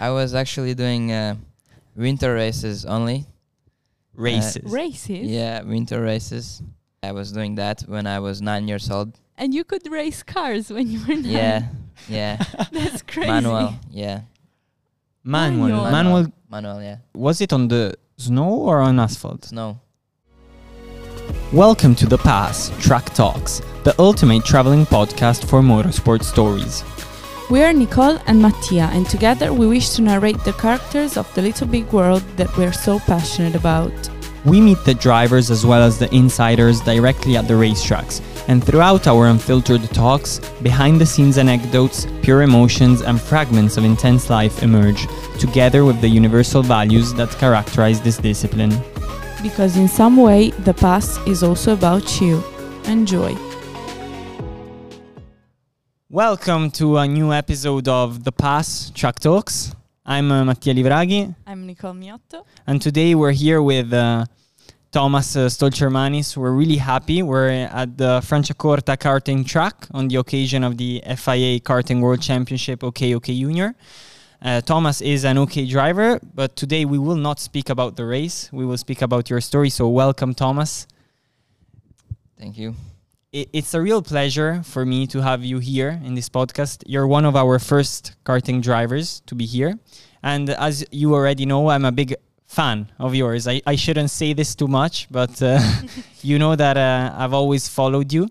I was actually doing uh, winter races only. Races. Races. Yeah, winter races. I was doing that when I was nine years old. And you could race cars when you were nine. Yeah, yeah. That's crazy. Manual, yeah. Manual. Manual. Manual. Manual, yeah. Was it on the snow or on asphalt? Snow. Welcome to The Pass Track Talks, the ultimate traveling podcast for motorsport stories. We are Nicole and Mattia, and together we wish to narrate the characters of the little big world that we're so passionate about. We meet the drivers as well as the insiders directly at the racetracks, and throughout our unfiltered talks, behind the scenes anecdotes, pure emotions, and fragments of intense life emerge, together with the universal values that characterize this discipline. Because in some way, the Pass is also about you. Enjoy. Welcome to a new episode of The Pass Track Talks. I'm uh, Mattia Livraghi, I'm Nicole Miotto. and today we're here with uh, Tomass uh, Stolcermanis. We're really happy. We're at the Franciacorta karting track on the occasion of the FIA Karting World Championship OK OK Junior. Uh, Tomass is an OK driver, but today we will not speak about the race. We will speak about your story. So, welcome, Tomass. Thank you. I- it's a real pleasure for me to have you here in this podcast. You're one of our first karting drivers to be here. And as you already know, I'm a big fan of yours. I, I shouldn't say this too much, but uh, you know that uh, I've always followed you.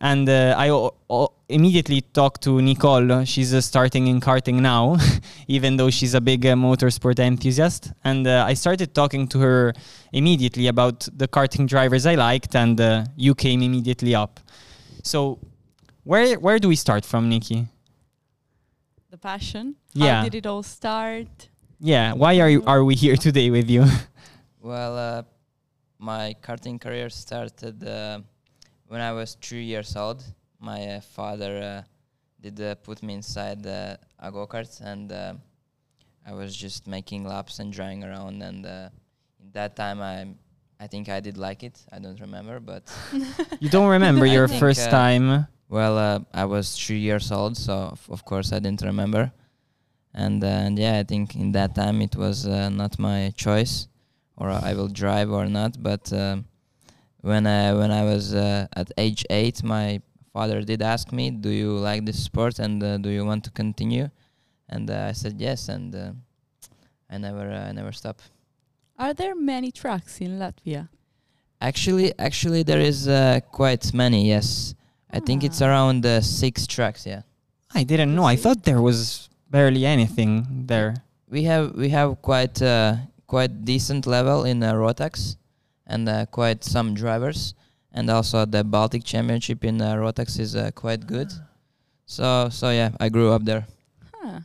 And uh, I o- o- immediately talked to Nicole. She's uh, starting in karting now, even though she's a big uh, motorsport enthusiast. And uh, I started talking to her immediately about the karting drivers I liked, and uh, you came immediately up. So, where where do we start from, Nikki? The passion. Yeah. How did it all start? Yeah, why are you are we here today with you? Well, uh, my karting career started uh, when I was three years old. My uh, father uh, did uh, put me inside uh, a go kart, and uh, I was just making laps and driving around. And uh, in that time, I I think I did like it. I don't remember, but you don't remember your think, first time? well, uh, I was three years old, so of, of course I didn't remember. And uh, and yeah, I think in that time it was uh, not my choice, or I will drive or not. But um when I when I was uh, at age eight, my father did ask me, "Do you like this sport and uh, do you want to continue?" And uh, I said yes, and uh, I never uh, I never stopped. Are there many tracks in Latvia? Actually, actually, there is uh, quite many. Yes, I think it's Ah. around uh, six tracks. Yeah. I didn't know. I thought there was barely anything there. we have we have quite uh, quite decent level in uh, Rotax, and uh, quite some drivers, and also the Baltic Championship in uh, Rotax is uh, quite good. So so yeah, I grew up there. Huh.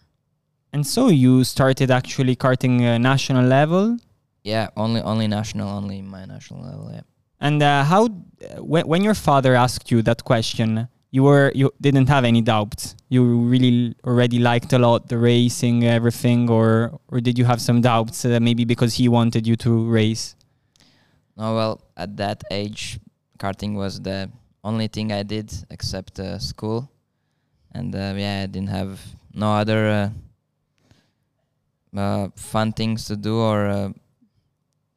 And so you started actually karting uh, national level. Yeah, only only national, only my national level. Yeah. And uh, how uh, when when your father asked you that question, you were you didn't have any doubts. You really already liked a lot the racing, everything, or or did you have some doubts? Uh, maybe because he wanted you to race. No, well, at that age, karting was the only thing I did except uh, school, and uh, yeah, I didn't have no other uh, uh, fun things to do or uh,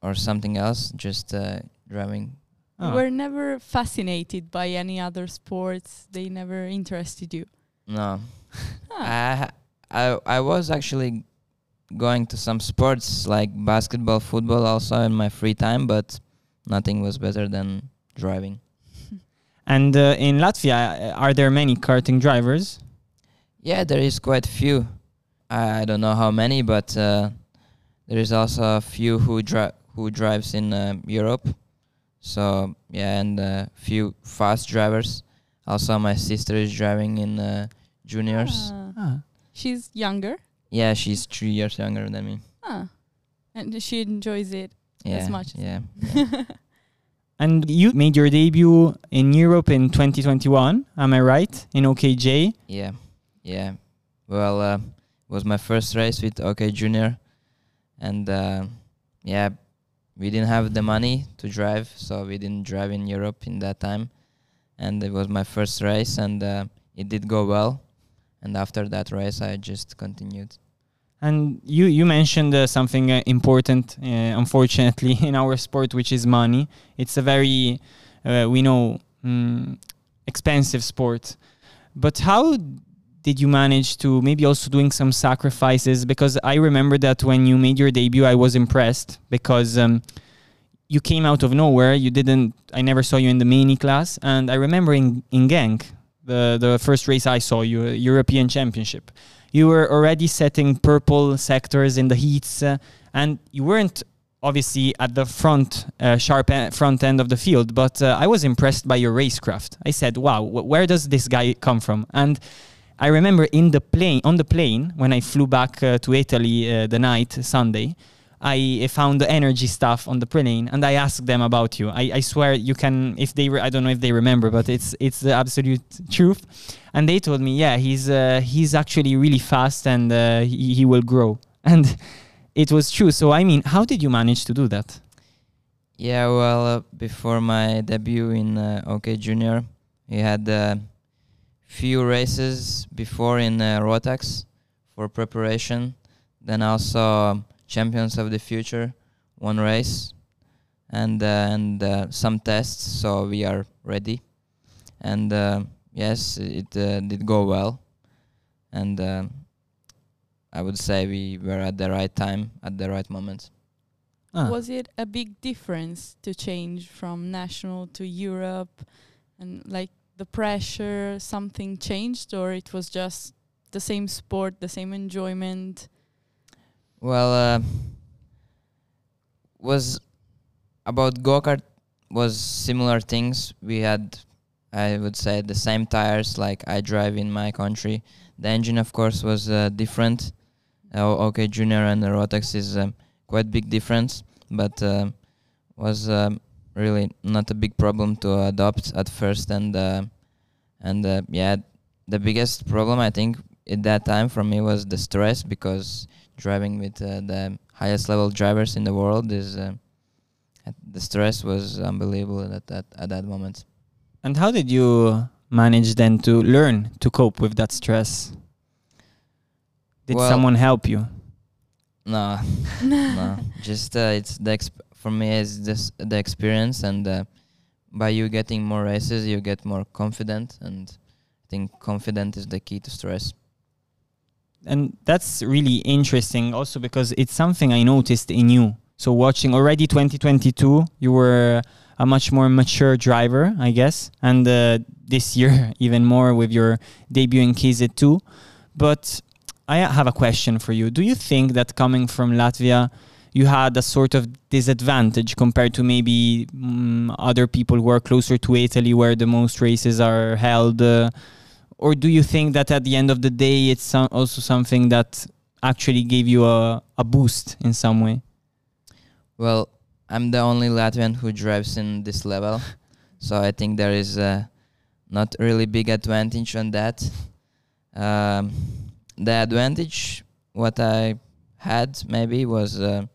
or something else. Just uh, driving. Oh. You were never fascinated by any other sports. They never interested you. No, Huh. I I I was actually going to some sports like basketball, football, also in my free time, but nothing was better than driving. And uh, in Latvia, uh, are there many karting drivers? Yeah, there is quite few. I, I don't know how many, but uh, there is also a few who dri- who drives in uh, Europe. So yeah, and a few fast drivers. Also, my sister is driving in uh, juniors. Ah. Ah. She's younger. Yeah, she's three years younger than me. Ah. And she enjoys it. Yeah, As much. Yeah, And you made your debut in Europe in 2021. Am I right? In OKJ. yeah, yeah. Well, uh, it was my first race with OK Junior, and uh, yeah, we didn't have the money to drive, so we didn't drive in Europe in that time. And it was my first race, and uh, it did go well. And after that race, I just continued. And you you mentioned uh, something uh, important, uh, unfortunately, in our sport, which is money. It's a very uh, we know mm, expensive sport. But how did you manage to maybe also doing some sacrifices? Because I remember that when you made your debut, I was impressed because. Um, you came out of nowhere. You didn't. I never saw you in the mini class, and I remember in in Genk, the the first race I saw you, European Championship. You were already setting purple sectors in the heats, uh, and you weren't obviously at the front uh, sharp en- front end of the field. But uh, I was impressed by your racecraft. I said, "Wow, wh- where does this guy come from?" And I remember in the plane on the plane when I flew back uh, to Italy uh, the night Sunday. I found the energy stuff on the plane and I asked them about you. I, I swear you can if they re- I don't know if they remember, but it's it's the absolute truth. And they told me, yeah, he's uh, he's actually really fast and uh, he, he will grow. And it was true. So I mean, how did you manage to do that? Yeah, well, uh, before my debut in uh, OK Junior, we had uh, few races before in uh, Rotax for preparation. Then also um, Champions of the Future, one race, and uh, and uh, some tests. So we are ready, and uh, yes, it uh, did go well, and uh, I would say we were at the right time at the right moment. Ah. Was it a big difference to change from national to Europe and like the pressure, something changed, or it was just the same sport, the same enjoyment? Well, uh, was about go kart was similar things. We had, I would say, the same tires like I drive in my country. The engine, of course, was uh, different. Uh, OK Junior and the Rotax is um, quite big difference, but um was um, really not a big problem to adopt at first. And uh, and uh, yeah, the biggest problem I think at that time for me was the stress because driving with uh, the highest level drivers in the world is uh, the stress was unbelievable at that at that moment. And how did you manage then to learn to cope with that stress? Did Well- someone help you? No, no, just uh, it's the exp- for me is this the experience and uh, by you getting more races you get more confident and I think confident is the key to stress. And that's really interesting also because it's something I noticed in you. So watching already 2022, you were a much more mature driver, I guess, and uh, this year even more with your debut in KZ2. But I have a question for you. Do you think that coming from Latvia, you had a sort of disadvantage compared to maybe mm, other people who are closer to Italy, where the most races are held? Uh, or do you think that at the end of the day it's also something that actually gave you a, a boost in some way Well, I'm the only Latvian who drives in this level, so I think there is not really big advantage on that. Um, the advantage what I had maybe was uh,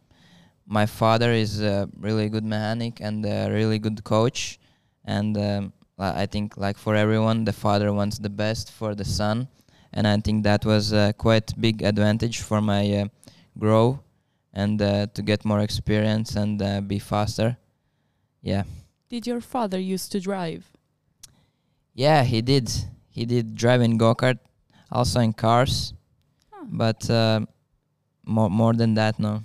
my father is a really good mechanic and a really good coach, and um, I think like for everyone, the father wants the best for the son, and I think that was uh, quite big advantage for my uh, grow and uh, to get more experience and uh, be faster. Yeah, Did your father used to drive? yeah, he did. He did drive in go kart, also in cars, Huh. but uh, more more than that, no.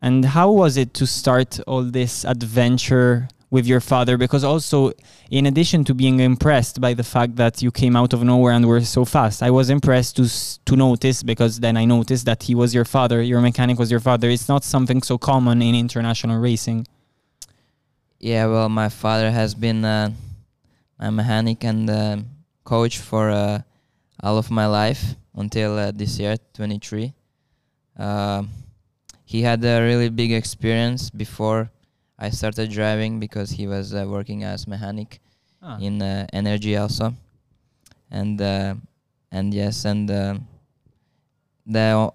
and how was it to start all this adventure with your father because also in addition to being impressed by the fact that you came out of nowhere and were so fast i was impressed to to notice because then i noticed that he was your father your mechanic was your father it's not something so common in international racing Yeah, well, my father has been uh, a mechanic and uh, coach for uh, all of my life until uh, this year, 23. Um he had a really big experience before I started driving because he was uh, working as mechanic Ah. in uh, energy also, and uh, and yes, and uh, the o-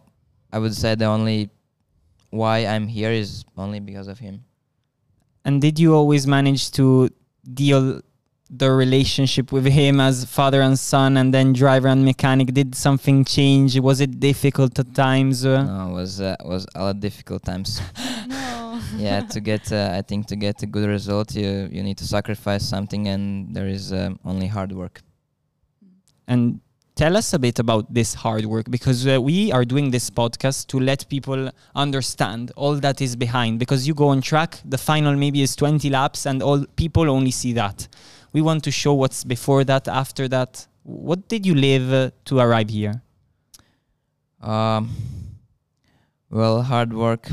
I would say the only why I'm here is only because of him. And did you always manage to deal the relationship with him as father and son, and then driver and mechanic? Did something change? Was it difficult at times? Uh, No, it was uh, was a lot difficult times. yeah, to get uh, I think to get a good result, you you need to sacrifice something, and there is um, only hard work. and tell us a bit about this hard work because uh, we are doing this podcast to let people understand all that is behind because you go on track the final maybe is 20 laps and all people only see that we want to show what's before that after that what did you live uh, to arrive here Um, well, hard work.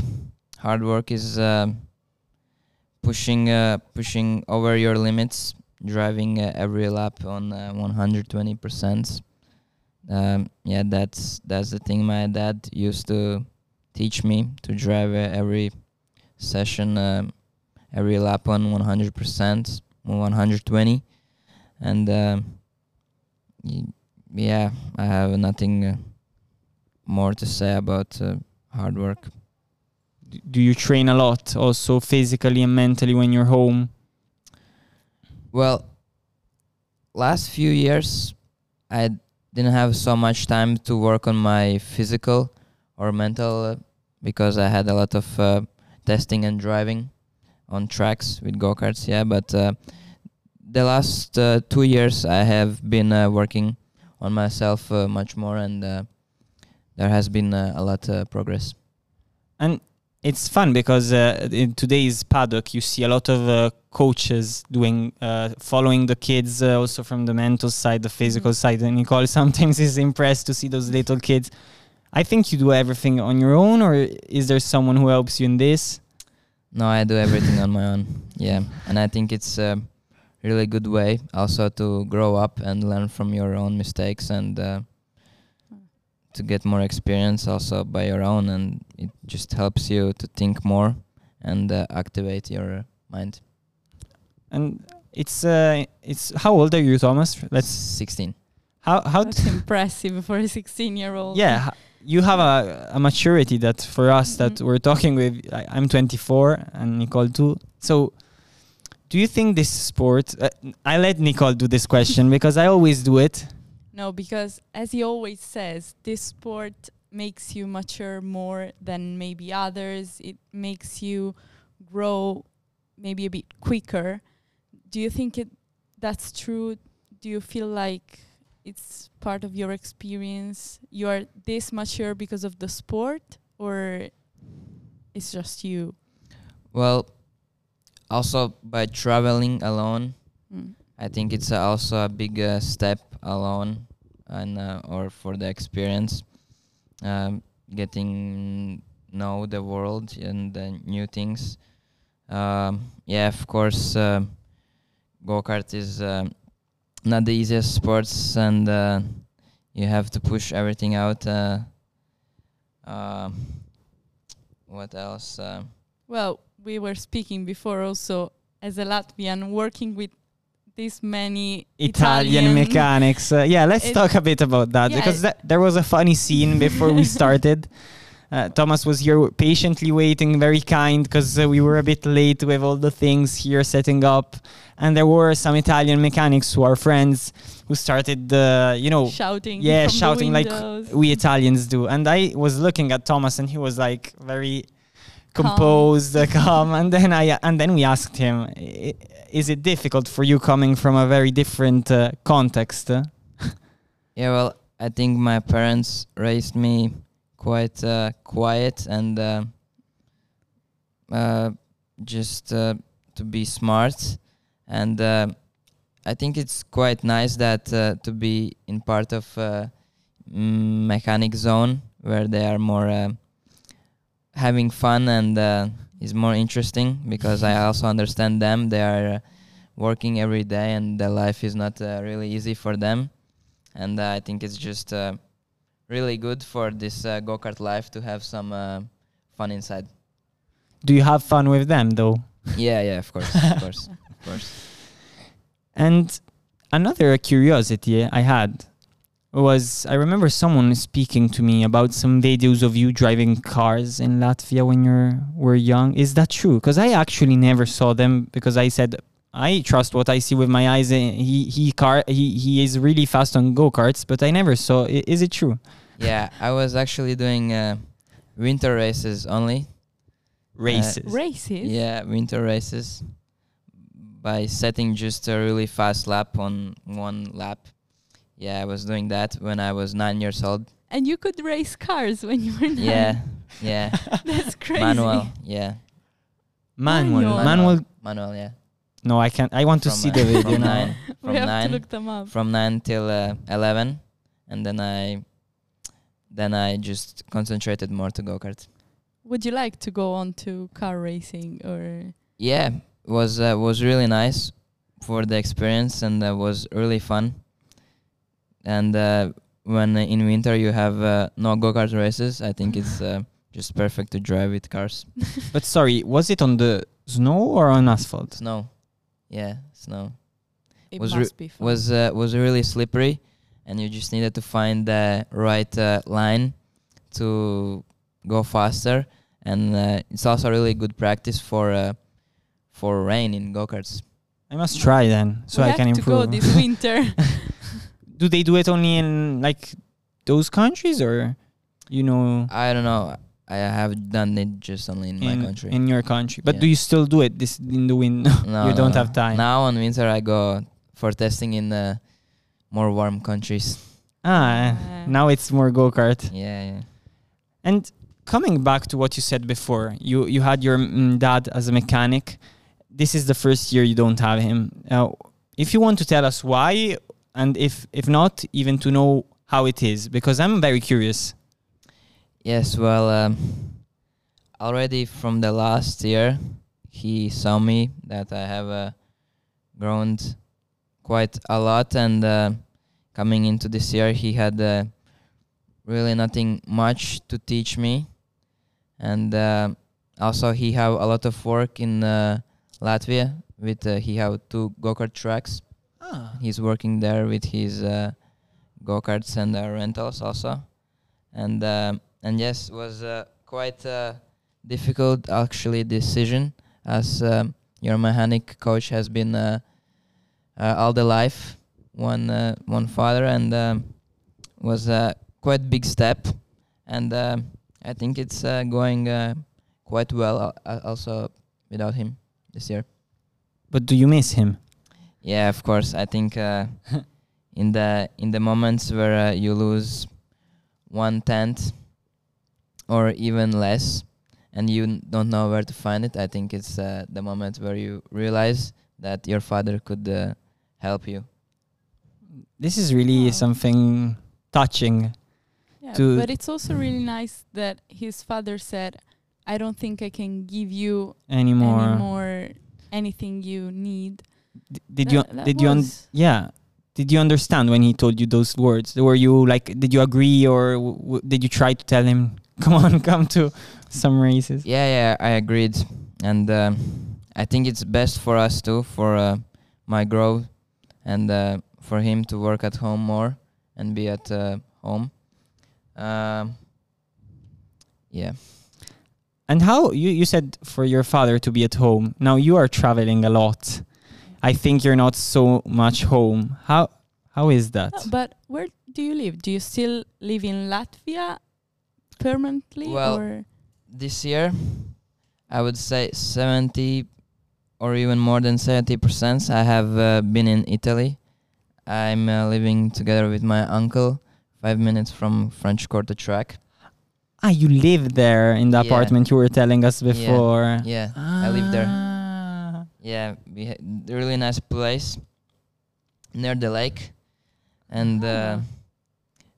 Hard work is um pushing uh, pushing over your limits, driving uh, every lap on uh, 120 percent. Um, yeah, that's that's the thing. My dad used to teach me to drive uh, every session, every lap on 100 percent, 120, and yeah, I have nothing. Uh, more to say about uh, hard work. Do you train a lot also physically and mentally when you're home Well, last few years I didn't have so much time to work on my physical or mental uh, because I had a lot of uh, testing and driving on tracks with go-karts, yeah, but uh, the last uh, 2 years I have been uh, working on myself uh, much more and uh, there has been uh, a lot of progress. And it's fun because uh, in today's paddock, you see a lot of uh, coaches doing, uh, following the kids, uh, also from the mental side, the physical Mhm. side. And Nicole sometimes is impressed to see those little kids. I think you do everything on your own, or is there someone who helps you in this? No, I do everything on my own. Yeah, and I think it's a really good way also to grow up and learn from your own mistakes and uh, to get more experience also by your own, and it just helps you to think more and uh, activate your mind. And it's uh, it's how old are you, Tomass? Let's Let's sixteen. how how That's impressive for a 16 year old. yeah you have a, a maturity that for us that Mhm. we're talking with I, i'm 24 and nicole too so do you think this sport uh, i let nicole do this question because i always do it No, because as he always says, this sport makes you mature more than maybe others. It makes you grow maybe a bit quicker. Do you think it that's true? Do you feel like it's part of your experience? You are this mature because of the sport or it's just you? Well, also by traveling alone, Mm. I think it's uh, also a big uh, step alone, and uh, or for the experience, um, getting know the world and the new things. Um, yeah, of course, uh, go kart is um not the easiest sports, and uh, you have to push everything out. Uh, uh, what else? Uh, Well, we were speaking before also as a Latvian working with this many italian, mechanics uh, yeah let's It- talk a bit about that Yeah, because that, there was a funny scene before we started uh, Tomass was here patiently waiting, very kind, because uh, we were a bit late with all the things here setting up. And there were some Italian mechanics who are friends who started, uh, you know, shouting. yeah, shouting like we Italians do. And I was looking at Tomass, and he was like very Composed, calm. And then I and then we asked him, "Is it difficult for you coming from a very different uh, context?" uh?" Yeah, well, I think my parents raised me quite uh, quiet and uh, uh, just uh, to be smart, and uh, I think it's quite nice that to be in part of mechanic zone where they are more having fun and uh, is more interesting because I also understand them. They are uh, working every day and their life is not uh, really easy for them and uh, I think it's just uh, really good for this uh, go kart life to have some uh, fun inside. Do you have fun with them though? yeah, yeah, of course, of course, of course. And another curiosity I had was I remember someone speaking to me about some videos of you driving cars in Latvia when you were young. Is that true? Because I actually never saw them because I said I trust what I see with my eyes. Uh, He he car he he is really fast on go karts, but I never saw. i- Is it true? yeah, I was actually doing uh, winter races only. Races. Races. Yeah, winter races by setting just a really fast lap on one lap. Yeah, I was doing that when I was nine years old. And you could race cars when you were nine. Yeah, yeah, That's crazy. manual. Yeah, manual. Manual. Manual. manual. Yeah, No, I can't. I want to see uh, the video from now. nine, we from have nine, to look them up. from nine till uh, eleven, and then I, then I just concentrated more to go kart. Would you like to go on to car racing or? Yeah, was uh, was really nice for the experience and uh, was really fun. And uh, when uh, in winter you have uh, no go kart races, I think it's uh, just perfect to drive with cars. But sorry, was it on the snow or on asphalt? Snow, yeah, snow It Was re- must be fun. was uh, was really slippery, and you just needed to find the right uh, line to go faster. And uh, it's also really good practice for uh, for rain in go karts. I must try then, so we I have can to go improve. this winter. Do they do it only in like those countries, or you know, I don't know. I have done it just only in, my country. in your country? But Yeah. do you still do it this in the wind? no, you no, don't no. have time. Now on winter I go for testing in uh, more warm countries. ah, Ah. now it's more go kart. Yeah, yeah. And coming back to what you said before, you you had your mm, dad as a mechanic. This is the first year you don't have him. Uh, if you want to tell us why, and if if not, even to know how it is, because I'm very curious. Yes, well, um, already from the last year, he saw me that I have uh, grown quite a lot, and uh, coming into this year, he had uh, really nothing much to teach me, and uh, also he have a lot of work in uh, Latvia. With uh, he have two go kart tracks. Ah. He's working there with his uh, go karts and uh, rentals also, and um and yes, was uh, quite a difficult actually decision as um, your mechanic coach has been uh, uh, all the life one uh, one father and um, was a quite big step, and um I think it's uh, going uh, quite well uh, also without him this year. But do you miss him? Yeah, of course. I think uh, in the in the moments where uh, you lose one tenth or even less, and you n- don't know where to find it, I think it's uh, the moment where you realize that your father could uh, help you. This is really Wow. something touching. Yeah, to- but it's also really nice that his father said, "I don't think I can give you Anymore? anymore anything you need." D- did you That- that did you un- yeah? Did you understand when he told you those words? Were you like, did you agree or w- w- did you try to tell him, "Come on, come to some races"? Yeah, yeah, I agreed, and um, I think it's best for us too, for uh, my growth, and uh, for him to work at home more and be at uh, home. Um, yeah, And how you you said for your father to be at home. Now you are traveling a lot. I think you're not so much home. How how is that? No, but where do you live? Do you still live in Latvia permanently, Well, or this year I would say seventy or even more than seventy percent. I have uh, been in Italy. I'm uh, living together with my uncle, five minutes from Franciacorta track. Ah, you live there in the Yeah. apartment you were telling us Yeah. before. Yeah, I live there. Ah. Yeah, we ha- really nice place near the lake, and uh, Ah.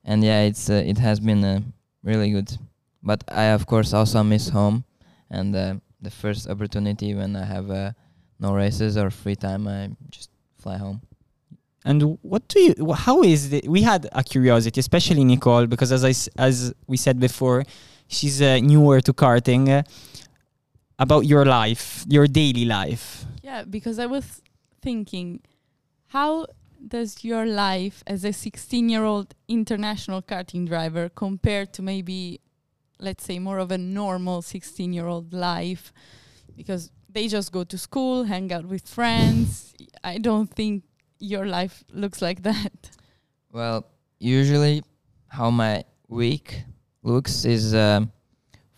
and yeah, it's uh, it has been uh, really good. But I of course also miss home, and uh, the first opportunity when I have uh, no races or free time, I just fly home. And what do you? How is it? We had a curiosity, especially Nicole, because as I s- as we said before, she's uh, newer to karting. About your life, your daily life. yeah? Because I was thinking, how does your life as a 16-year-old international karting driver compare to maybe, let's say, more of a normal 16-year-old life? Because they just go to school, hang out with friends. I don't think your life looks like that. Well, usually how my week looks is um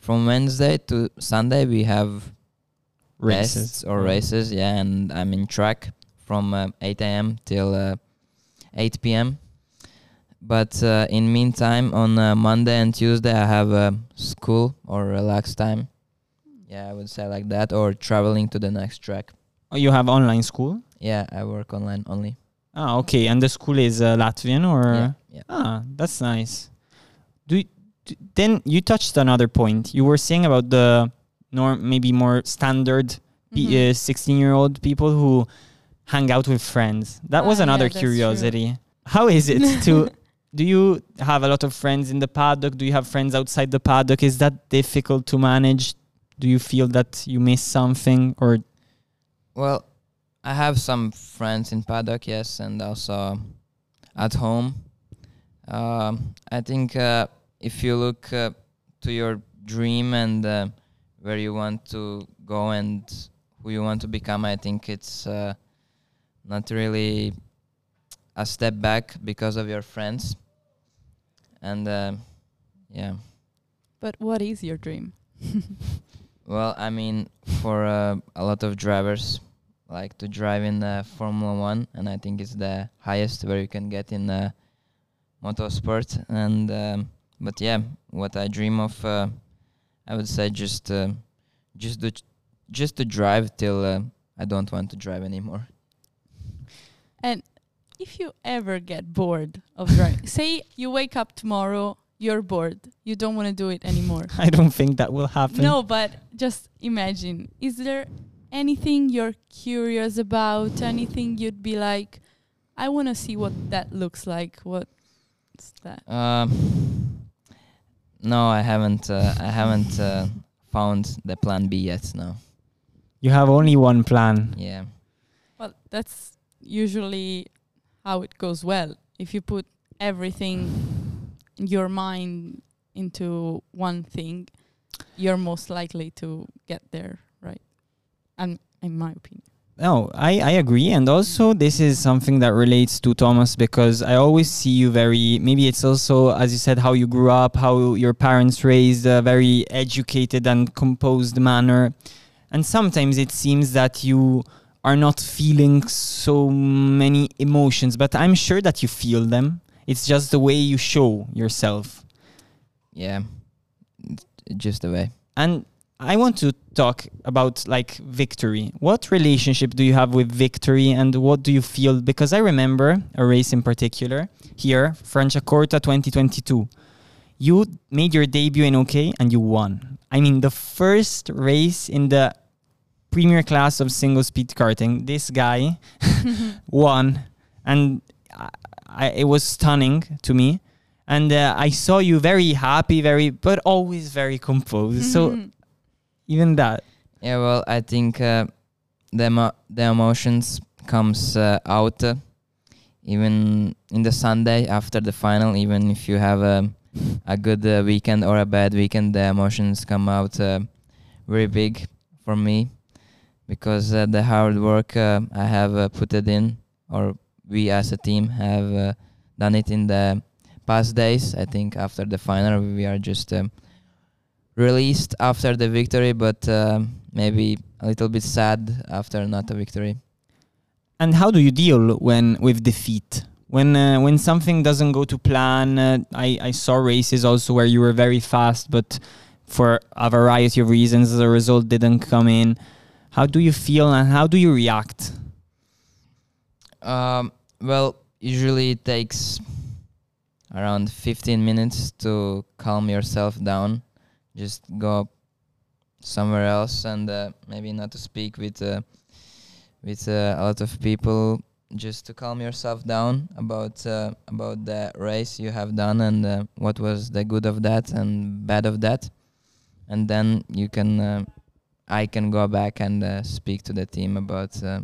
from Wednesday to Sunday we have tests or Mm. races, yeah, and I'm in track from uh, 8 a.m. till uh, 8 p.m. But uh, in meantime, on uh, Monday and Tuesday, I have uh, school or relax time. Yeah, I would say like that, or traveling to the next track. Oh, you have online school? Yeah, I work online only. Ah, okay. And the school is uh, Latvian or? Yeah, yeah. Ah, that's nice. Do y- d- then you touched another point. You were saying about the norm, maybe more standard Mhm. pe- uh, 16 year old people who hang out with friends. That was yeah, another true. curiosity. How is it to? Do you have a lot of friends in the paddock? Do you have friends outside the paddock? Is that difficult to manage? Do you feel that you miss something or Well, I have some friends in paddock, yes, and also at home. Um, I think uh, if you look uh, to your dream and uh, where you want to go and who you want to become, I think it's uh, not really a step back because of your friends. And uh, yeah. But what is your dream? Well, I mean, for uh, a lot of drivers, like to drive in uh, Formula One, and I think it's the highest where you can get in uh, motorsport. And um, but yeah, what I dream of, uh, I would say just uh, just to just to drive till uh, I don't want to drive anymore. And if you ever get bored of driving, say you wake up tomorrow, you're bored, you don't want to do it anymore. I don't think that will happen. No, but just imagine. Is there anything you're curious about? Anything you'd be like, I want to see what that looks like. What's that? Um, no, I haven't. Uh, I haven't uh, found the plan B yet. No. You have only one plan. Yeah. Well, that's usually how it goes well. If you put everything, in your mind into one thing, you're most likely to get there, right? And in my opinion. No, I, I agree. And also, this is something that relates to Tomass because I always see you very, maybe it's also, as you said, how you grew up, how your parents raised a very educated and composed manner. And sometimes it seems that you are not feeling so many emotions, but I'm sure that you feel them. It's just the way you show yourself. Yeah. Just the way. And I want to talk about like victory. What relationship do you have with victory and what do you feel? Because I remember a race in particular here, Franciacorta 2022. You made your debut in OK and you won. I mean, the first race in the premier class of single speed karting, this guy won. And I, I, it was stunning to me. And uh, I saw you very happy, very, but always very composed. So even that. Yeah, well, I think uh, the emo- the emotions comes uh, out uh, even in the Sunday after the final. Even if you have a a good uh, weekend or a bad weekend, the emotions come out uh, very big for me because uh, the hard work I have put it in, or we as a team have done it in the past days. I think after the final, we are just. Um, released after the victory, but um, maybe a little bit sad after not a victory. And how do you deal when with defeat? When uh, when something doesn't go to plan, uh, I I saw races also where you were very fast, but for a variety of reasons, the result didn't come in. How do you feel and how do you react? Um, well, usually it takes around 15 minutes to calm yourself down. Just go somewhere else and uh, maybe not to speak with uh, with uh, a lot of people. Just to calm yourself down about uh, about the race you have done and uh, what was the good of that and bad of that, and then you can uh, I can go back and uh, speak to the team about uh,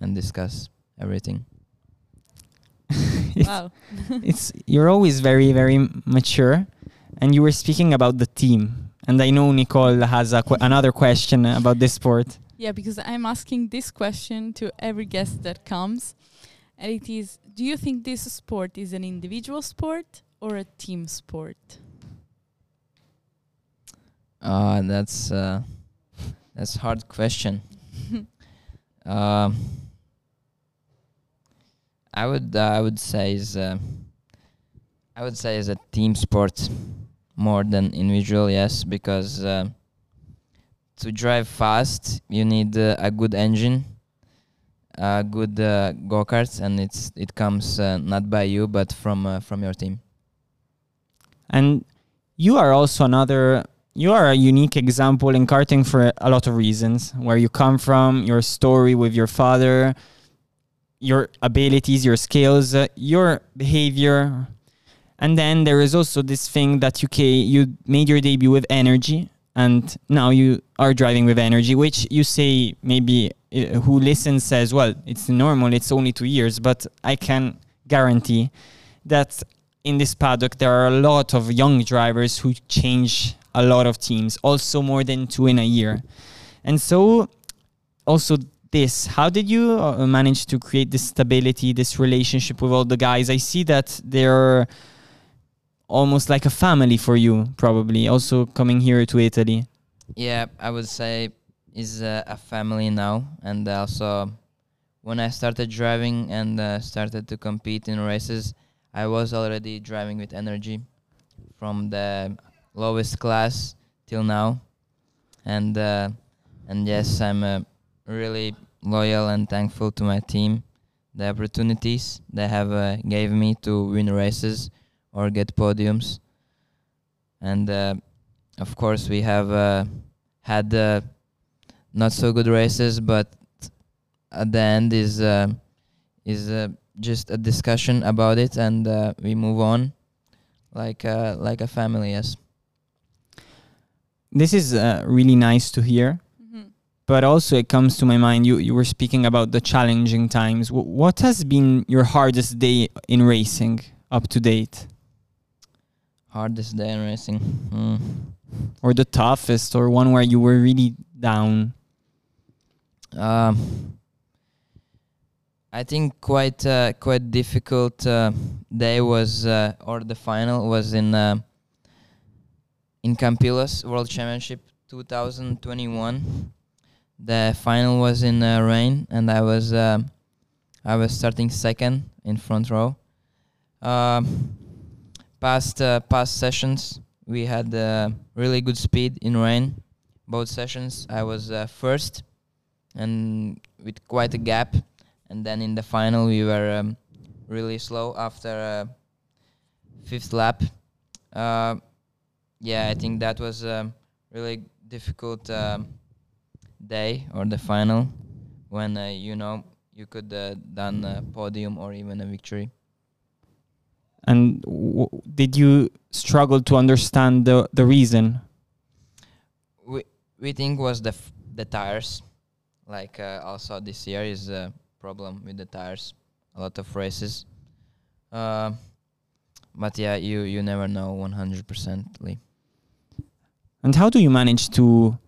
and discuss everything. Wow. it's you're always very very mature and you were speaking about the team and i know nicole has a qu- another question about this sport Yeah, because I'm asking this question to every guest that comes. And it is Do you think this sport is an individual sport or a team sport? Uh, that's uh, that's hard question. um, I would uh, I would say is uh, I would say is a team sport more than individual. Yes, because uh, to drive fast you need uh, a good engine, a good uh, go karts, and it's it comes uh, not by you but from uh, from your team. And you are also another you are a unique example in karting for a lot of reasons where you come from your story with your father your abilities your skills uh, your behavior and then there is also this thing that you ca- you made your debut with energy and now you are driving with energy which you say maybe uh, who listens says well it's normal it's only 2 years but i can guarantee that in this paddock there are a lot of young drivers who change a lot of teams, also more than two in a year. And so, also this, how did you uh, manage to create this stability, this relationship with all the guys? I see that they're almost like a family for you, probably, also coming here to Italy. Yeah, I would say is uh, a family now, and also when I started driving and uh, started to compete in races, I was already driving with energy from the lowest class till now, and uh, and yes, I'm uh, really loyal and thankful to my team. The opportunities they have uh, gave me to win races or get podiums, and uh, of course we have uh, had uh, not so good races, but at the end is uh, is uh, just a discussion about it, and uh, we move on like uh, like a family. Yes. This is uh, really nice to hear. Mhm. But also, it comes to my mind. You you were speaking about the challenging times. W- what has been your hardest day in racing up to date, Hardest day in racing. Hmm. or the toughest, or one where you were really down? Um, I think quite uh, quite difficult uh, day was uh, or the final was in uh, in Campillos World Championship 2021. The final was in uh, rain, and I was um I was starting second in front row. Um, past uh, past sessions, we had uh, really good speed in rain. Both sessions, I was uh, first and with quite a gap. And then in the final, we were um, really slow after uh, fifth lap. Uh, yeah, I think that was a really difficult um, day or the final when uh, you know you could uh, done a podium or even a victory. And w- did you struggle to understand the the reason? We we think was the f- the tires, like uh, also this year is a problem with the tires. A lot of races. Uh, but yeah, you you never know one hundred percently. And how do you manage to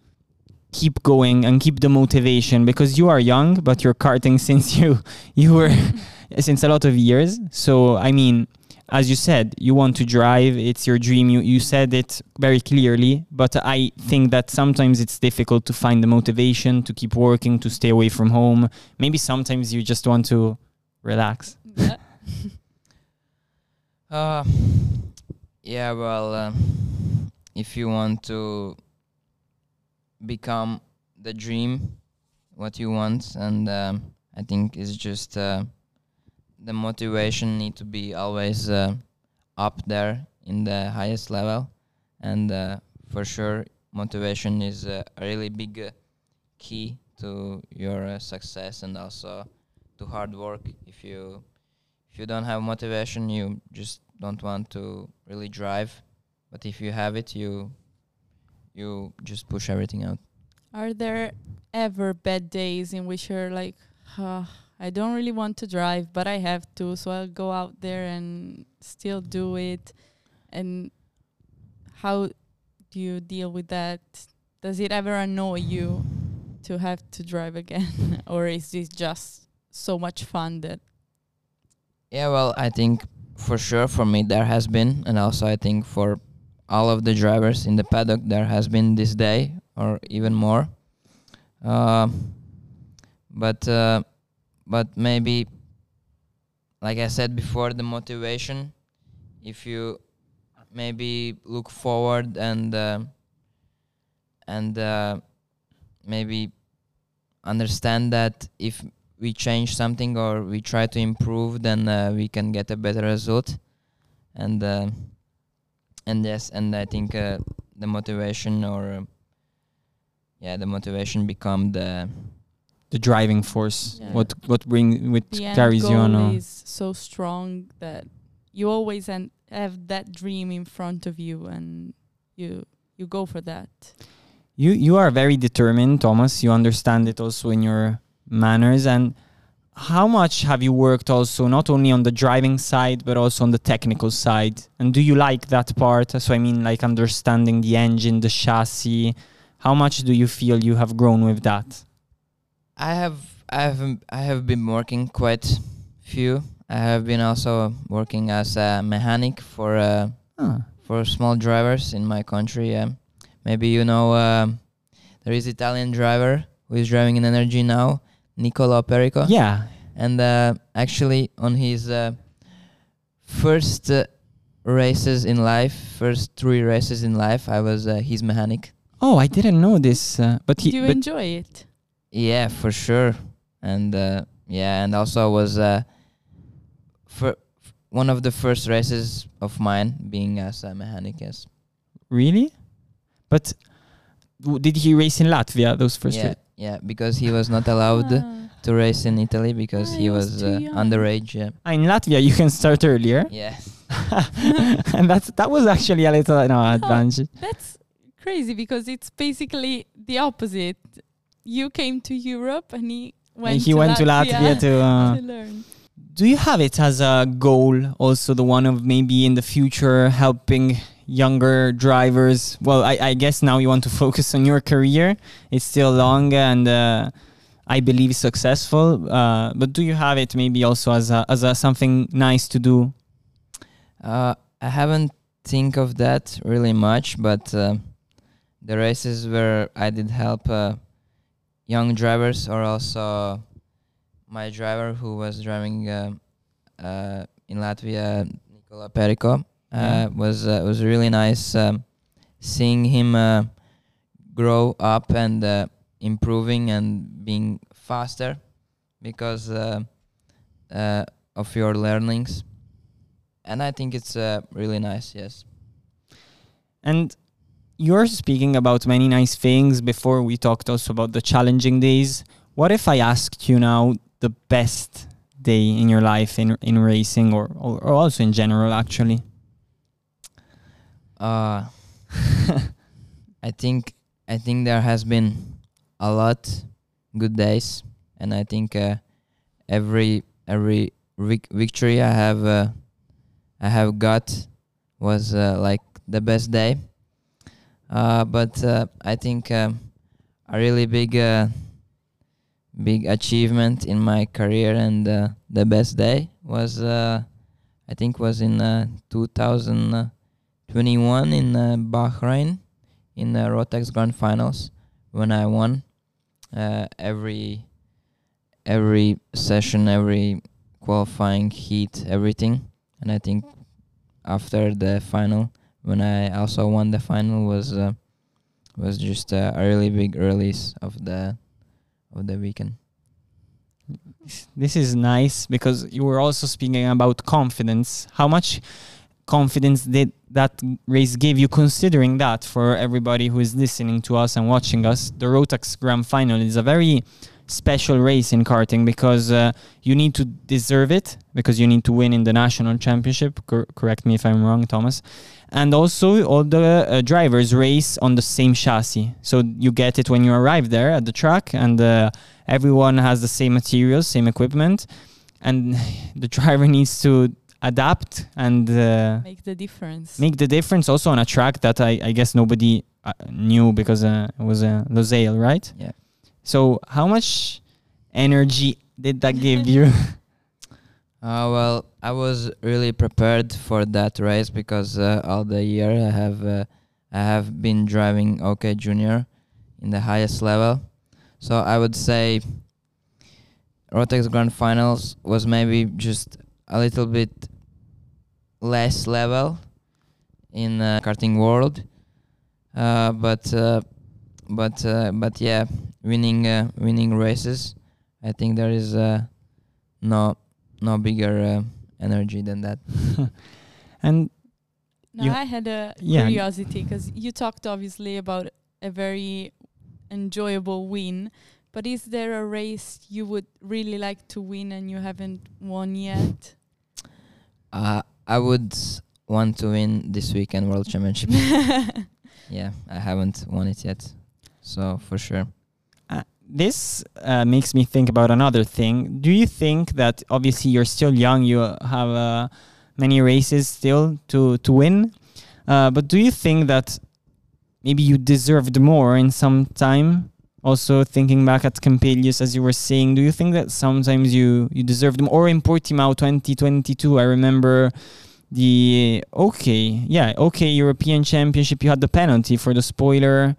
keep going and keep the motivation? Because you are young, but you're karting since you you were since a lot of years. So I mean, as you said, you want to drive. It's your dream. You you said it very clearly. But I think that sometimes it's difficult to find the motivation to keep working, to stay away from home. Maybe sometimes you just want to relax. Yeah. Uh, yeah, well, uh, if you want to become the dream, what you want, and um, I think it's just uh, the motivation need to be always uh, up there in the highest level, and uh, for sure, motivation is a really big uh, key to your uh, success and also to hard work. If you if you don't have motivation, you just don't want to really drive. But if you have it, you you just push everything out. Are there ever bad days in which you're like, "Huh, I don't really want to drive, but I have to, so I'll go out there and still do it? And how do you deal with that? Does it ever annoy you to have to drive again, or is this just so much fun that Yeah, well, I think for sure for me there has been, and also I think for all of the drivers in the paddock there has been this day or even more. Uh, but uh, but maybe, like I said before, the motivation. If you maybe look forward and uh, and uh, maybe understand that if we change something or we try to improve, then uh, we can get a better result. And uh, and yes, and I think uh, the motivation or yeah, the motivation become the The driving force. Yeah. What what bring what the carries you on? is so strong that you always en- have that dream in front of you, and you you go for that. You you are very determined, Tomass. You understand it also in your manners. And how much have you worked also not only on the driving side but also on the technical side? And do you like that part? So I mean, like understanding the engine, the chassis. How much do you feel you have grown with that? I have I have I have been working quite few. I have been also working as a mechanic for uh, Ah, for small drivers in my country. Um, maybe you know um, there is Italian driver who is driving in Energy now, Nicola Perico. yeah. And uh, actually, on his uh, first uh, races in life, first three races in life, I was uh, his mechanic. Oh, I didn't know this. Uh, but he. do you but enjoy it? Yeah, for sure. And uh, yeah, and also I was uh, for one of the first races of mine being as a mechanic. Yes. really? But w- did he race in Latvia those first? yeah, ra- yeah, because he was not allowed Ah, to race in Italy because Ah, he he was was, uh, underage. Yeah. Ah, in Latvia, you can start earlier. Yeah. and that's that was actually a little no advantage. that's crazy because it's basically the opposite. You came to Europe, and he went. And he to went to Latvia Latvia to. Uh, to learn. do you have it as a goal, also the one of maybe in the future helping younger drivers? Well, I, I guess now you want to focus on your career. It's still long and uh, I believe successful. Uh, but do you have it maybe also as a, as a something nice to do? Uh, I haven't think of that really much, but uh, the races where I did help uh, young drivers, or also my driver who was driving uh, uh, in Latvia, Nicola Perico, uh, Yeah. was uh, was really nice um, seeing him uh, grow up and uh, improving and being faster because uh, uh, of your learnings and I think it's uh, really nice. Yes. And you're speaking about many nice things. Before we talked also about the challenging days. What if I asked you now the best day in your life in in racing or or, also in general actually? Uh, I think I think there has been a lot good days, and I think uh, every every vic- victory I have uh, I have got was uh, like the best day. Uh, but uh, I think um, a really big uh, big achievement in my career and uh, the best day was uh, I think was in uh, 2021 in uh, Bahrain in the Rotax Grand Finals when I won uh, every every session, every qualifying heat, everything. And I think after the final, when I also won the final, was uh, was just uh, a really big release of the of the weekend. This is nice because you were also speaking about confidence. How much confidence did that race give you considering that for everybody who is listening to us and watching us the rotax grand final is a very special race in karting because uh, you need to deserve it because you need to win in the national championship Cor- correct me if i'm wrong Tomass and also all the uh, drivers race on the same chassis so you get it when you arrive there at the track and uh, everyone has the same materials same equipment and the driver needs to adapt and uh, Make the difference. make the difference also on a track that I, I guess nobody uh, knew because uh, it was uh, Losail, right? Yeah. So how much energy did that give you? Uh, well, I was really prepared for that race because uh, all the year I have uh, I have been driving OK Junior in the highest level. So I would say Rotax Grand Finals was maybe just a little bit less level in uh, karting world, uh, but uh, but uh, but yeah, winning uh, winning races. I think there is uh, no no bigger uh, energy than that. and No, I had a Yeah. curiosity because you talked obviously about a very enjoyable win, but is there a race you would really like to win and you haven't won yet? Uh, I would want to win this weekend World Championship. yeah, I haven't won it yet, so for sure. This uh, makes me think about another thing. Do you think that obviously you're still young, you have uh, many races still to to win, uh, but do you think that maybe you deserved more in some time? Also thinking back at Campillos, as you were saying, do you think that sometimes you you deserved more? Or in Portimao 2022, I remember the okay, yeah, okay European Championship. You had the penalty for the spoiler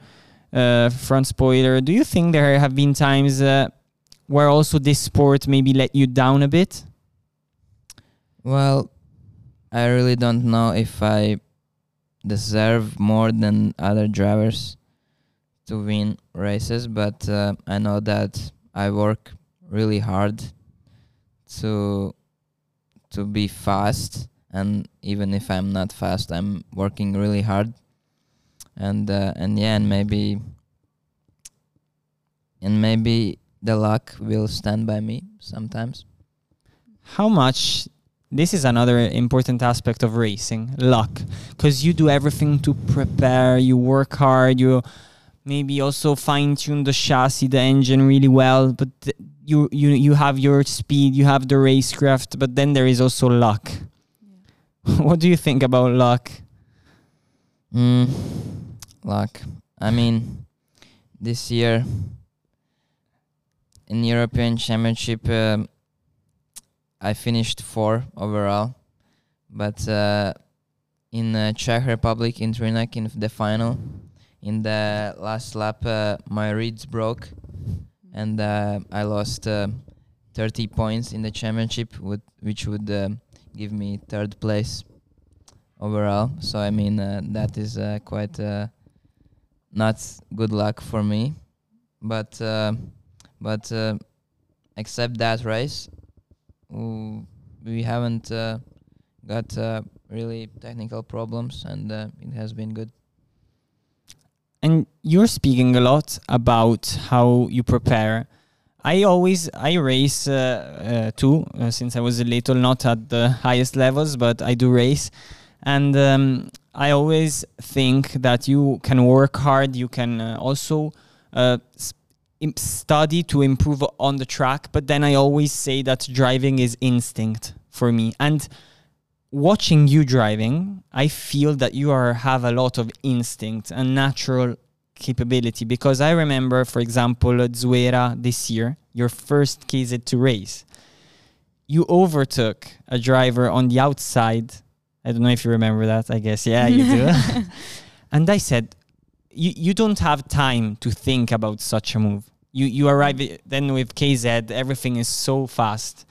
uh, front spoiler. Do you think there have been times uh, where also this sport maybe let you down a bit? Well, I really don't know if I deserve more than other drivers to win races, but uh, I know that I work really hard to to be fast, and even if I'm not fast, I'm working really hard, and uh, and yeah, and maybe and maybe the luck will stand by me sometimes. How much? This is another important aspect of racing, luck, because you do everything to prepare. You work hard. You maybe also fine tune the chassis, the engine really well, but th- you you you have your speed, you have the racecraft, but then there is also luck. what do you think about luck? Mm, luck. I mean, this year in European Championship, um, I finished four overall, but uh, in uh, Czech Republic in Trinak in the final, in the last lap, uh, my reeds broke, and uh, I lost uh, 30 points in the championship, which would uh, give me third place overall. So I mean that is quite not good luck for me, but uh, but uh, except that race, we haven't uh, got uh, really technical problems, and uh, it has been good. and you're speaking a lot about how you prepare. I always i race uh, too since i was a little not at the highest levels but i do race. And um, i always think that you can work hard you can uh, also uh, study to improve on the track but then i always say that driving is instinct for me and watching you driving, I feel that you are have a lot of instinct and natural capability because I remember, for example, Zuera this year, your first KZ2 race, you overtook a driver on the outside. I don't know if you remember that. I guess yeah, you do. and I said, you you don't have time to think about such a move. You you arrive then with KZ, everything is so fast.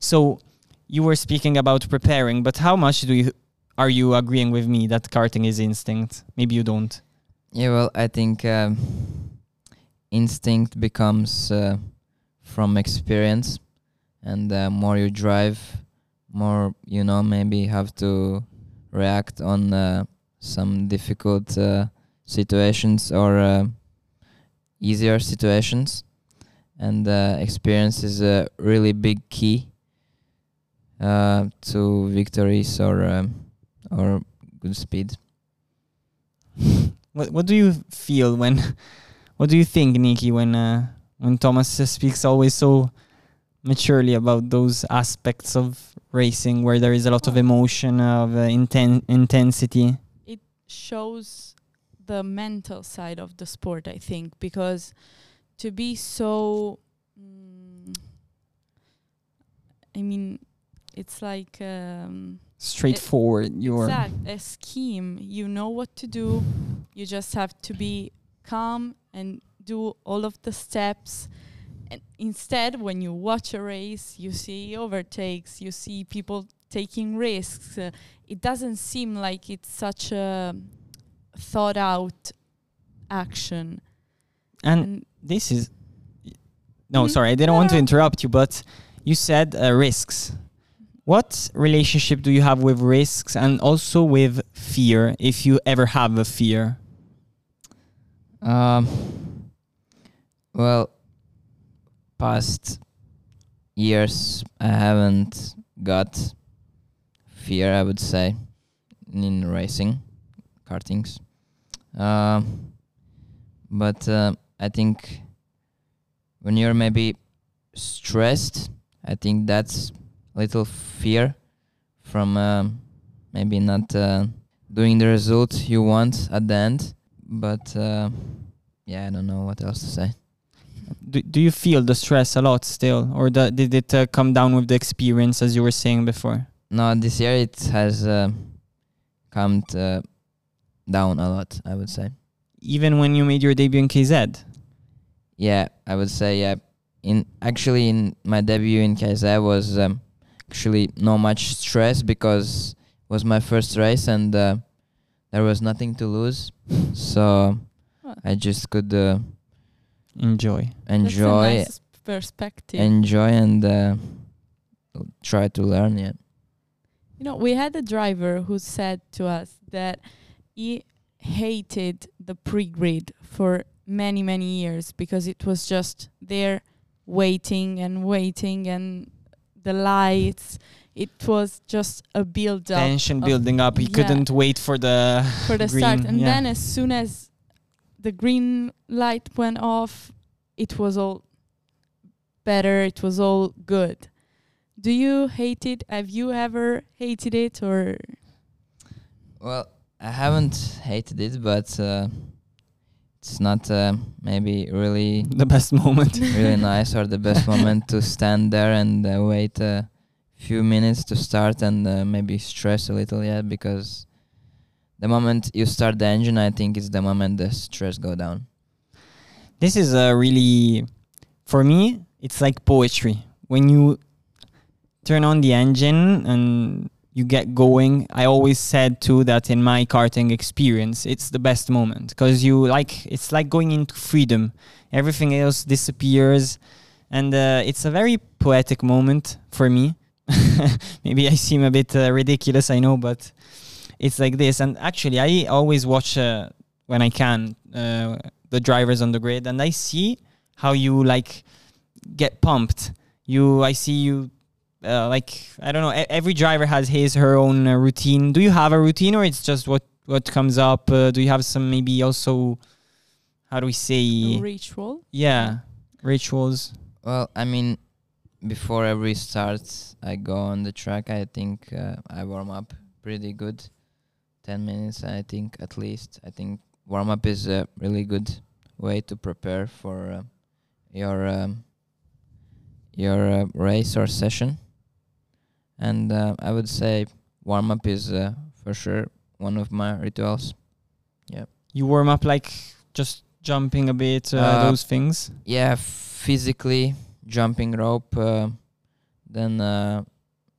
So you were speaking about preparing, but how much do you are you agreeing with me that karting is instinct? Maybe you don't. Yeah, well, I think um, instinct becomes uh, from experience, and the more you drive, more you know maybe have to react on uh, some difficult uh, situations or uh, easier situations, and uh, experience is a really big key uh, to victories or um, or good speed. What what do you feel when? What do you think, Nikki, when uh, when Tomass speaks always so maturely about those aspects of racing where there is a lot of emotion, of uh, inten- intensity? It shows the mental side of the sport, I think, because to be so. Mm, I mean, it's like um, Straightforward. You're exact a scheme. You know what to do. You just have to be calm and do all of the steps. And instead, when you watch a race, you see overtakes, you see people taking risks. Uh, it doesn't seem like it's such a thought out action. and And this is no Mhm. sorry i didn't want to interrupt you but you said uh, risks what relationship do you have with risks and also with fear if you ever have a fear Um, well, past years I haven't got fear. I would say in racing, kartings. Um, but uh, I think when you're maybe stressed, I think that's little fear from um, maybe not uh, doing the result you want at the end. But uh, yeah, I don't know what else to say. Do, do you feel the stress a lot still or the, did it uh, come down with the experience as you were saying before No, this year it has uh, come uh, down a lot. I would say. even when you made your debut in kz Yeah, I would say yeah. In actually, in my debut in KZ was um, actually not much stress because it was my first race and uh, there was nothing to lose, so Huh. I just could uh, enjoy enjoy, That's a nice perspective. enjoy, and uh, try to learn. Yeah. You know, we had a driver who said to us that he hated the pre-grid for many, many years because it was just there waiting and waiting and the lights. It was just a build-up tension of- building up he yeah. couldn't wait for the for the start. And yeah. then as soon as the green light went off, it was all better. It was all good. Do you hate it? Have you ever hated it or Well, I haven't hated it, but uh, it's not uh, maybe really the best moment really nice or the best moment to stand there and uh, wait a few minutes to start and uh, maybe stress a little yeah because the moment you start the engine i think it's the moment the stress go down. This is a really for me it's like poetry. When you turn on the engine and you get going i always said too that in my karting experience it's the best moment. Because you like it's like going into freedom. Everything else disappears. And uh, it's a very poetic moment for me. Maybe i seem a bit uh, ridiculous i know but it's like this. And actually i always watch uh, when i can uh, the drivers on the grid and i see how you like get pumped. You i see you uh, like i don't know e- every driver has his her own uh, routine. Do you have a routine or it's just what what comes up? Uh, do you have some maybe also how do we say? Ritual? yeah rituals. Well i mean before every start i go on the track. I think uh, i warm up pretty good 10 minutes i think at least. I think warm up is a really good way to prepare for uh, your um, your uh, race or session. And uh, i would say warm up is uh, for sure one of my rituals. You warm up like just jumping a bit uh, Uh, those things? yeah physically jumping rope uh, then uh,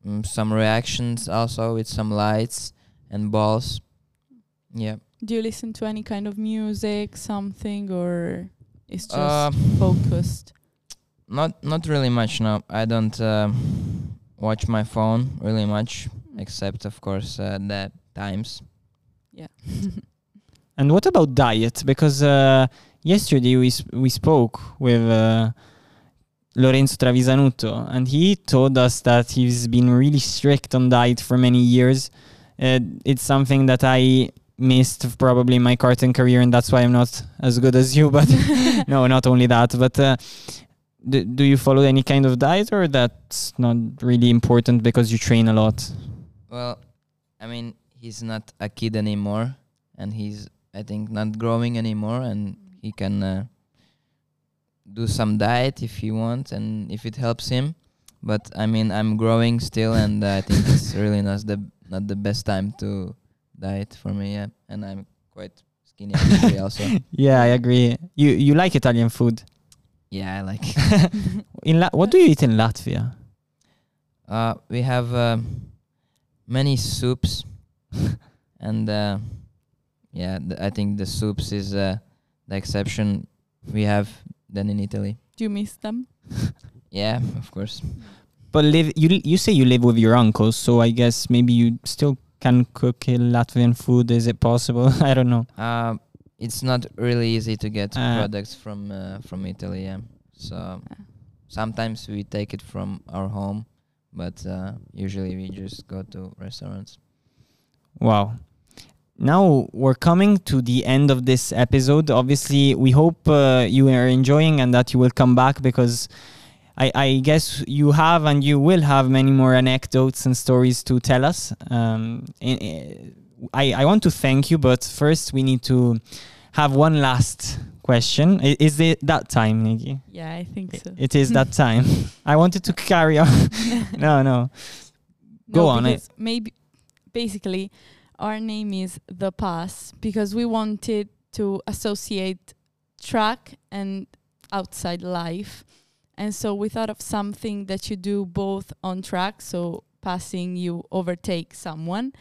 mm, some reactions also with some lights and balls yeah Do you listen to any kind of music, something, or it's just uh, focused? not not really much no i don't um watch my phone really much except of course uh, the times Yeah. And what about diet? Because uh, yesterday we sp- we spoke with uh, Lorenzo Travisanutto, and he told us that he's been really strict on diet for many years. Uh, it's something that I missed probably in my karting career, and that's why I'm not as good as you. But no, not only that, but. Uh, do, do you follow any kind of diet or that's not really important because you train a lot well i mean he's not a kid anymore and he's i think not growing anymore and he can uh, do some diet if he wants and if it helps him. But I mean, I'm growing still, and I think it's really not the not the best time to diet for me. Yeah, and I'm quite skinny also. Yeah, I agree. You you like Italian food? Yeah, I like. In La- what do you eat in Latvia? Uh, we have uh, many soups, and uh, yeah, th- I think the soups is uh, the exception we have than in Italy. Do you miss them? Yeah, of course. But live you you say you live with your uncles, so I guess maybe you still can cook Latvian food. Is it possible? I don't know. Uh, it's not really easy to get Uh. products from uh, from Italy. Yeah, so sometimes we take it from our home, but uh, usually we just go to restaurants. Wow. Now we're coming to the end of this episode. Obviously, we hope uh, you are enjoying and that you will come back because I, I guess you have and you will have many more anecdotes and stories to tell us. Um, i- i- I, want to thank you, but first we need to have one last question. Is it that time, Nikki? Yeah, I think so. It is that time. I wanted to carry on. no, no. Go No, on, I- maybe basically our name is the pass because we wanted to associate track and outside life and so we thought of something that you do both on track so passing you overtake someone.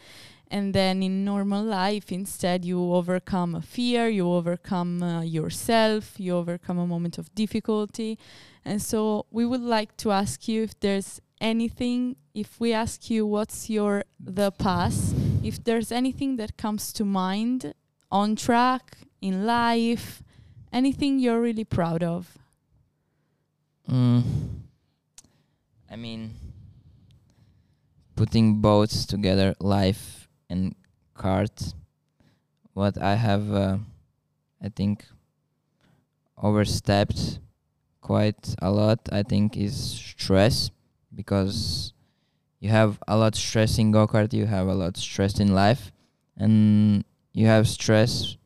And then in normal life instead you overcome a fear you overcome uh, yourself you overcome a moment of difficulty. And so we would like to ask you if there's anything if we ask you what's your the pass if there's anything that comes to mind on track in life anything you're really proud of Mm. I mean, putting boats together, life and cart. What I have, uh, I think, overstepped quite a lot. I think is stress because you have a lot stress in go kart. You have a lot stress in life, and you have stress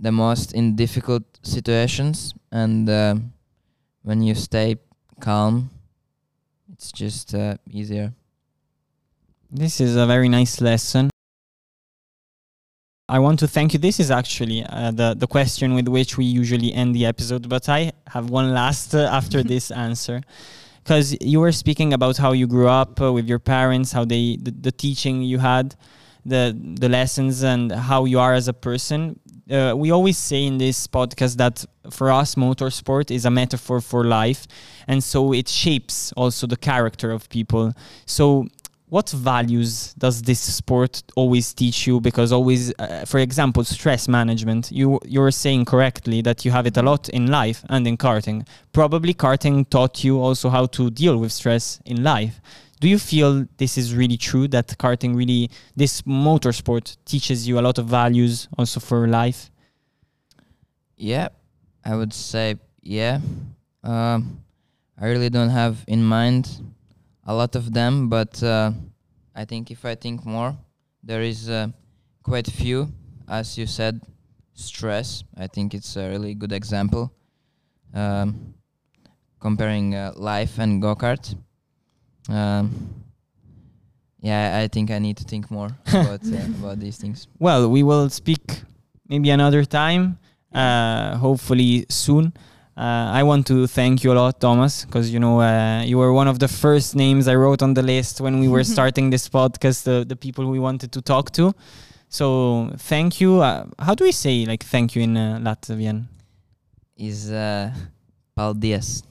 the most in difficult situations and. Uh, when you stay calm, it's just uh, easier. This is a very nice lesson. I want to thank you. This is actually uh, the the question with which we usually end the episode, but I have one last uh, after this answer. Because you were speaking about how you grew up uh, with your parents, how they the, the teaching you had, the the lessons, and how you are as a person. Uh, we always say in this podcast that for us, motorsport is a metaphor for life, and so it shapes also the character of people. So what values does this sport always teach you? Because always uh, for example stress management. You you're saying correctly that you have it a lot in life and in karting. Probably karting taught you also how to deal with stress in life do you feel this is really true that karting really this motorsport teaches you a lot of values also for life Yeah, I would say yeah. Um, I really don't have in mind a lot of them, but uh, I think if I think more, there is uh, quite few. As you said, stress. I think it's a really good example. Um, comparing uh, life and go kart. Um, yeah, I think I need to think more about uh, about these things. well we will speak maybe another time uh, hopefully soon. Uh, I want to thank you a lot, Tomass, because you know uh, you were one of the first names I wrote on the list when we were starting this podcast. The the people we wanted to talk to. So thank you. Uh, how do we say like thank you in uh, Latvian? Is uh, paldies.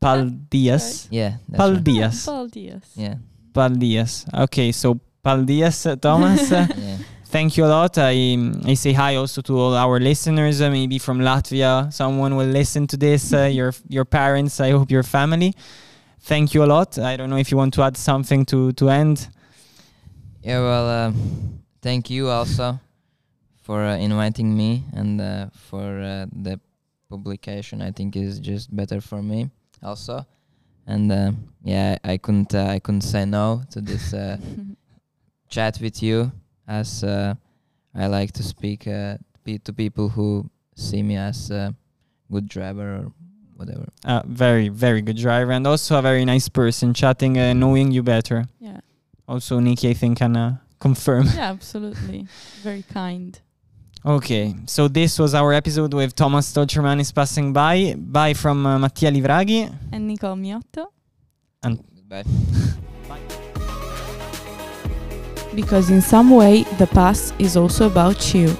Paldies. Yeah, that's right. Paldies. Paldies. Yeah, Paldies. Okay, so paldies, uh, Tomass. Uh, yeah. thank you a lot. I I say hi also to all our listeners, uh, maybe from Latvia. Someone will listen to this. Uh, your your parents. I hope your family. Thank you a lot. I don't know if you want to add something to to end. Yeah, well, uh, thank you also for uh, inviting me and uh, for uh, the publication. I think is just better for me also, and uh, yeah, I couldn't uh, I couldn't say no to this uh, chat with you as uh, I like to speak uh, pe- to people who see me as a good driver or whatever. Uh, very, very good driver, and also a very nice person. Chatting, uh, knowing you better. Yeah. Also, Nikki, I think, can uh, confirm. Yeah, absolutely. Very kind. Okay, so this was our episode with Tomass Štolcermanis passing by. Bye from uh, Mattia Livraghi. And Nicole Miotto. And Bye. Because in some way, the Pass is also about you.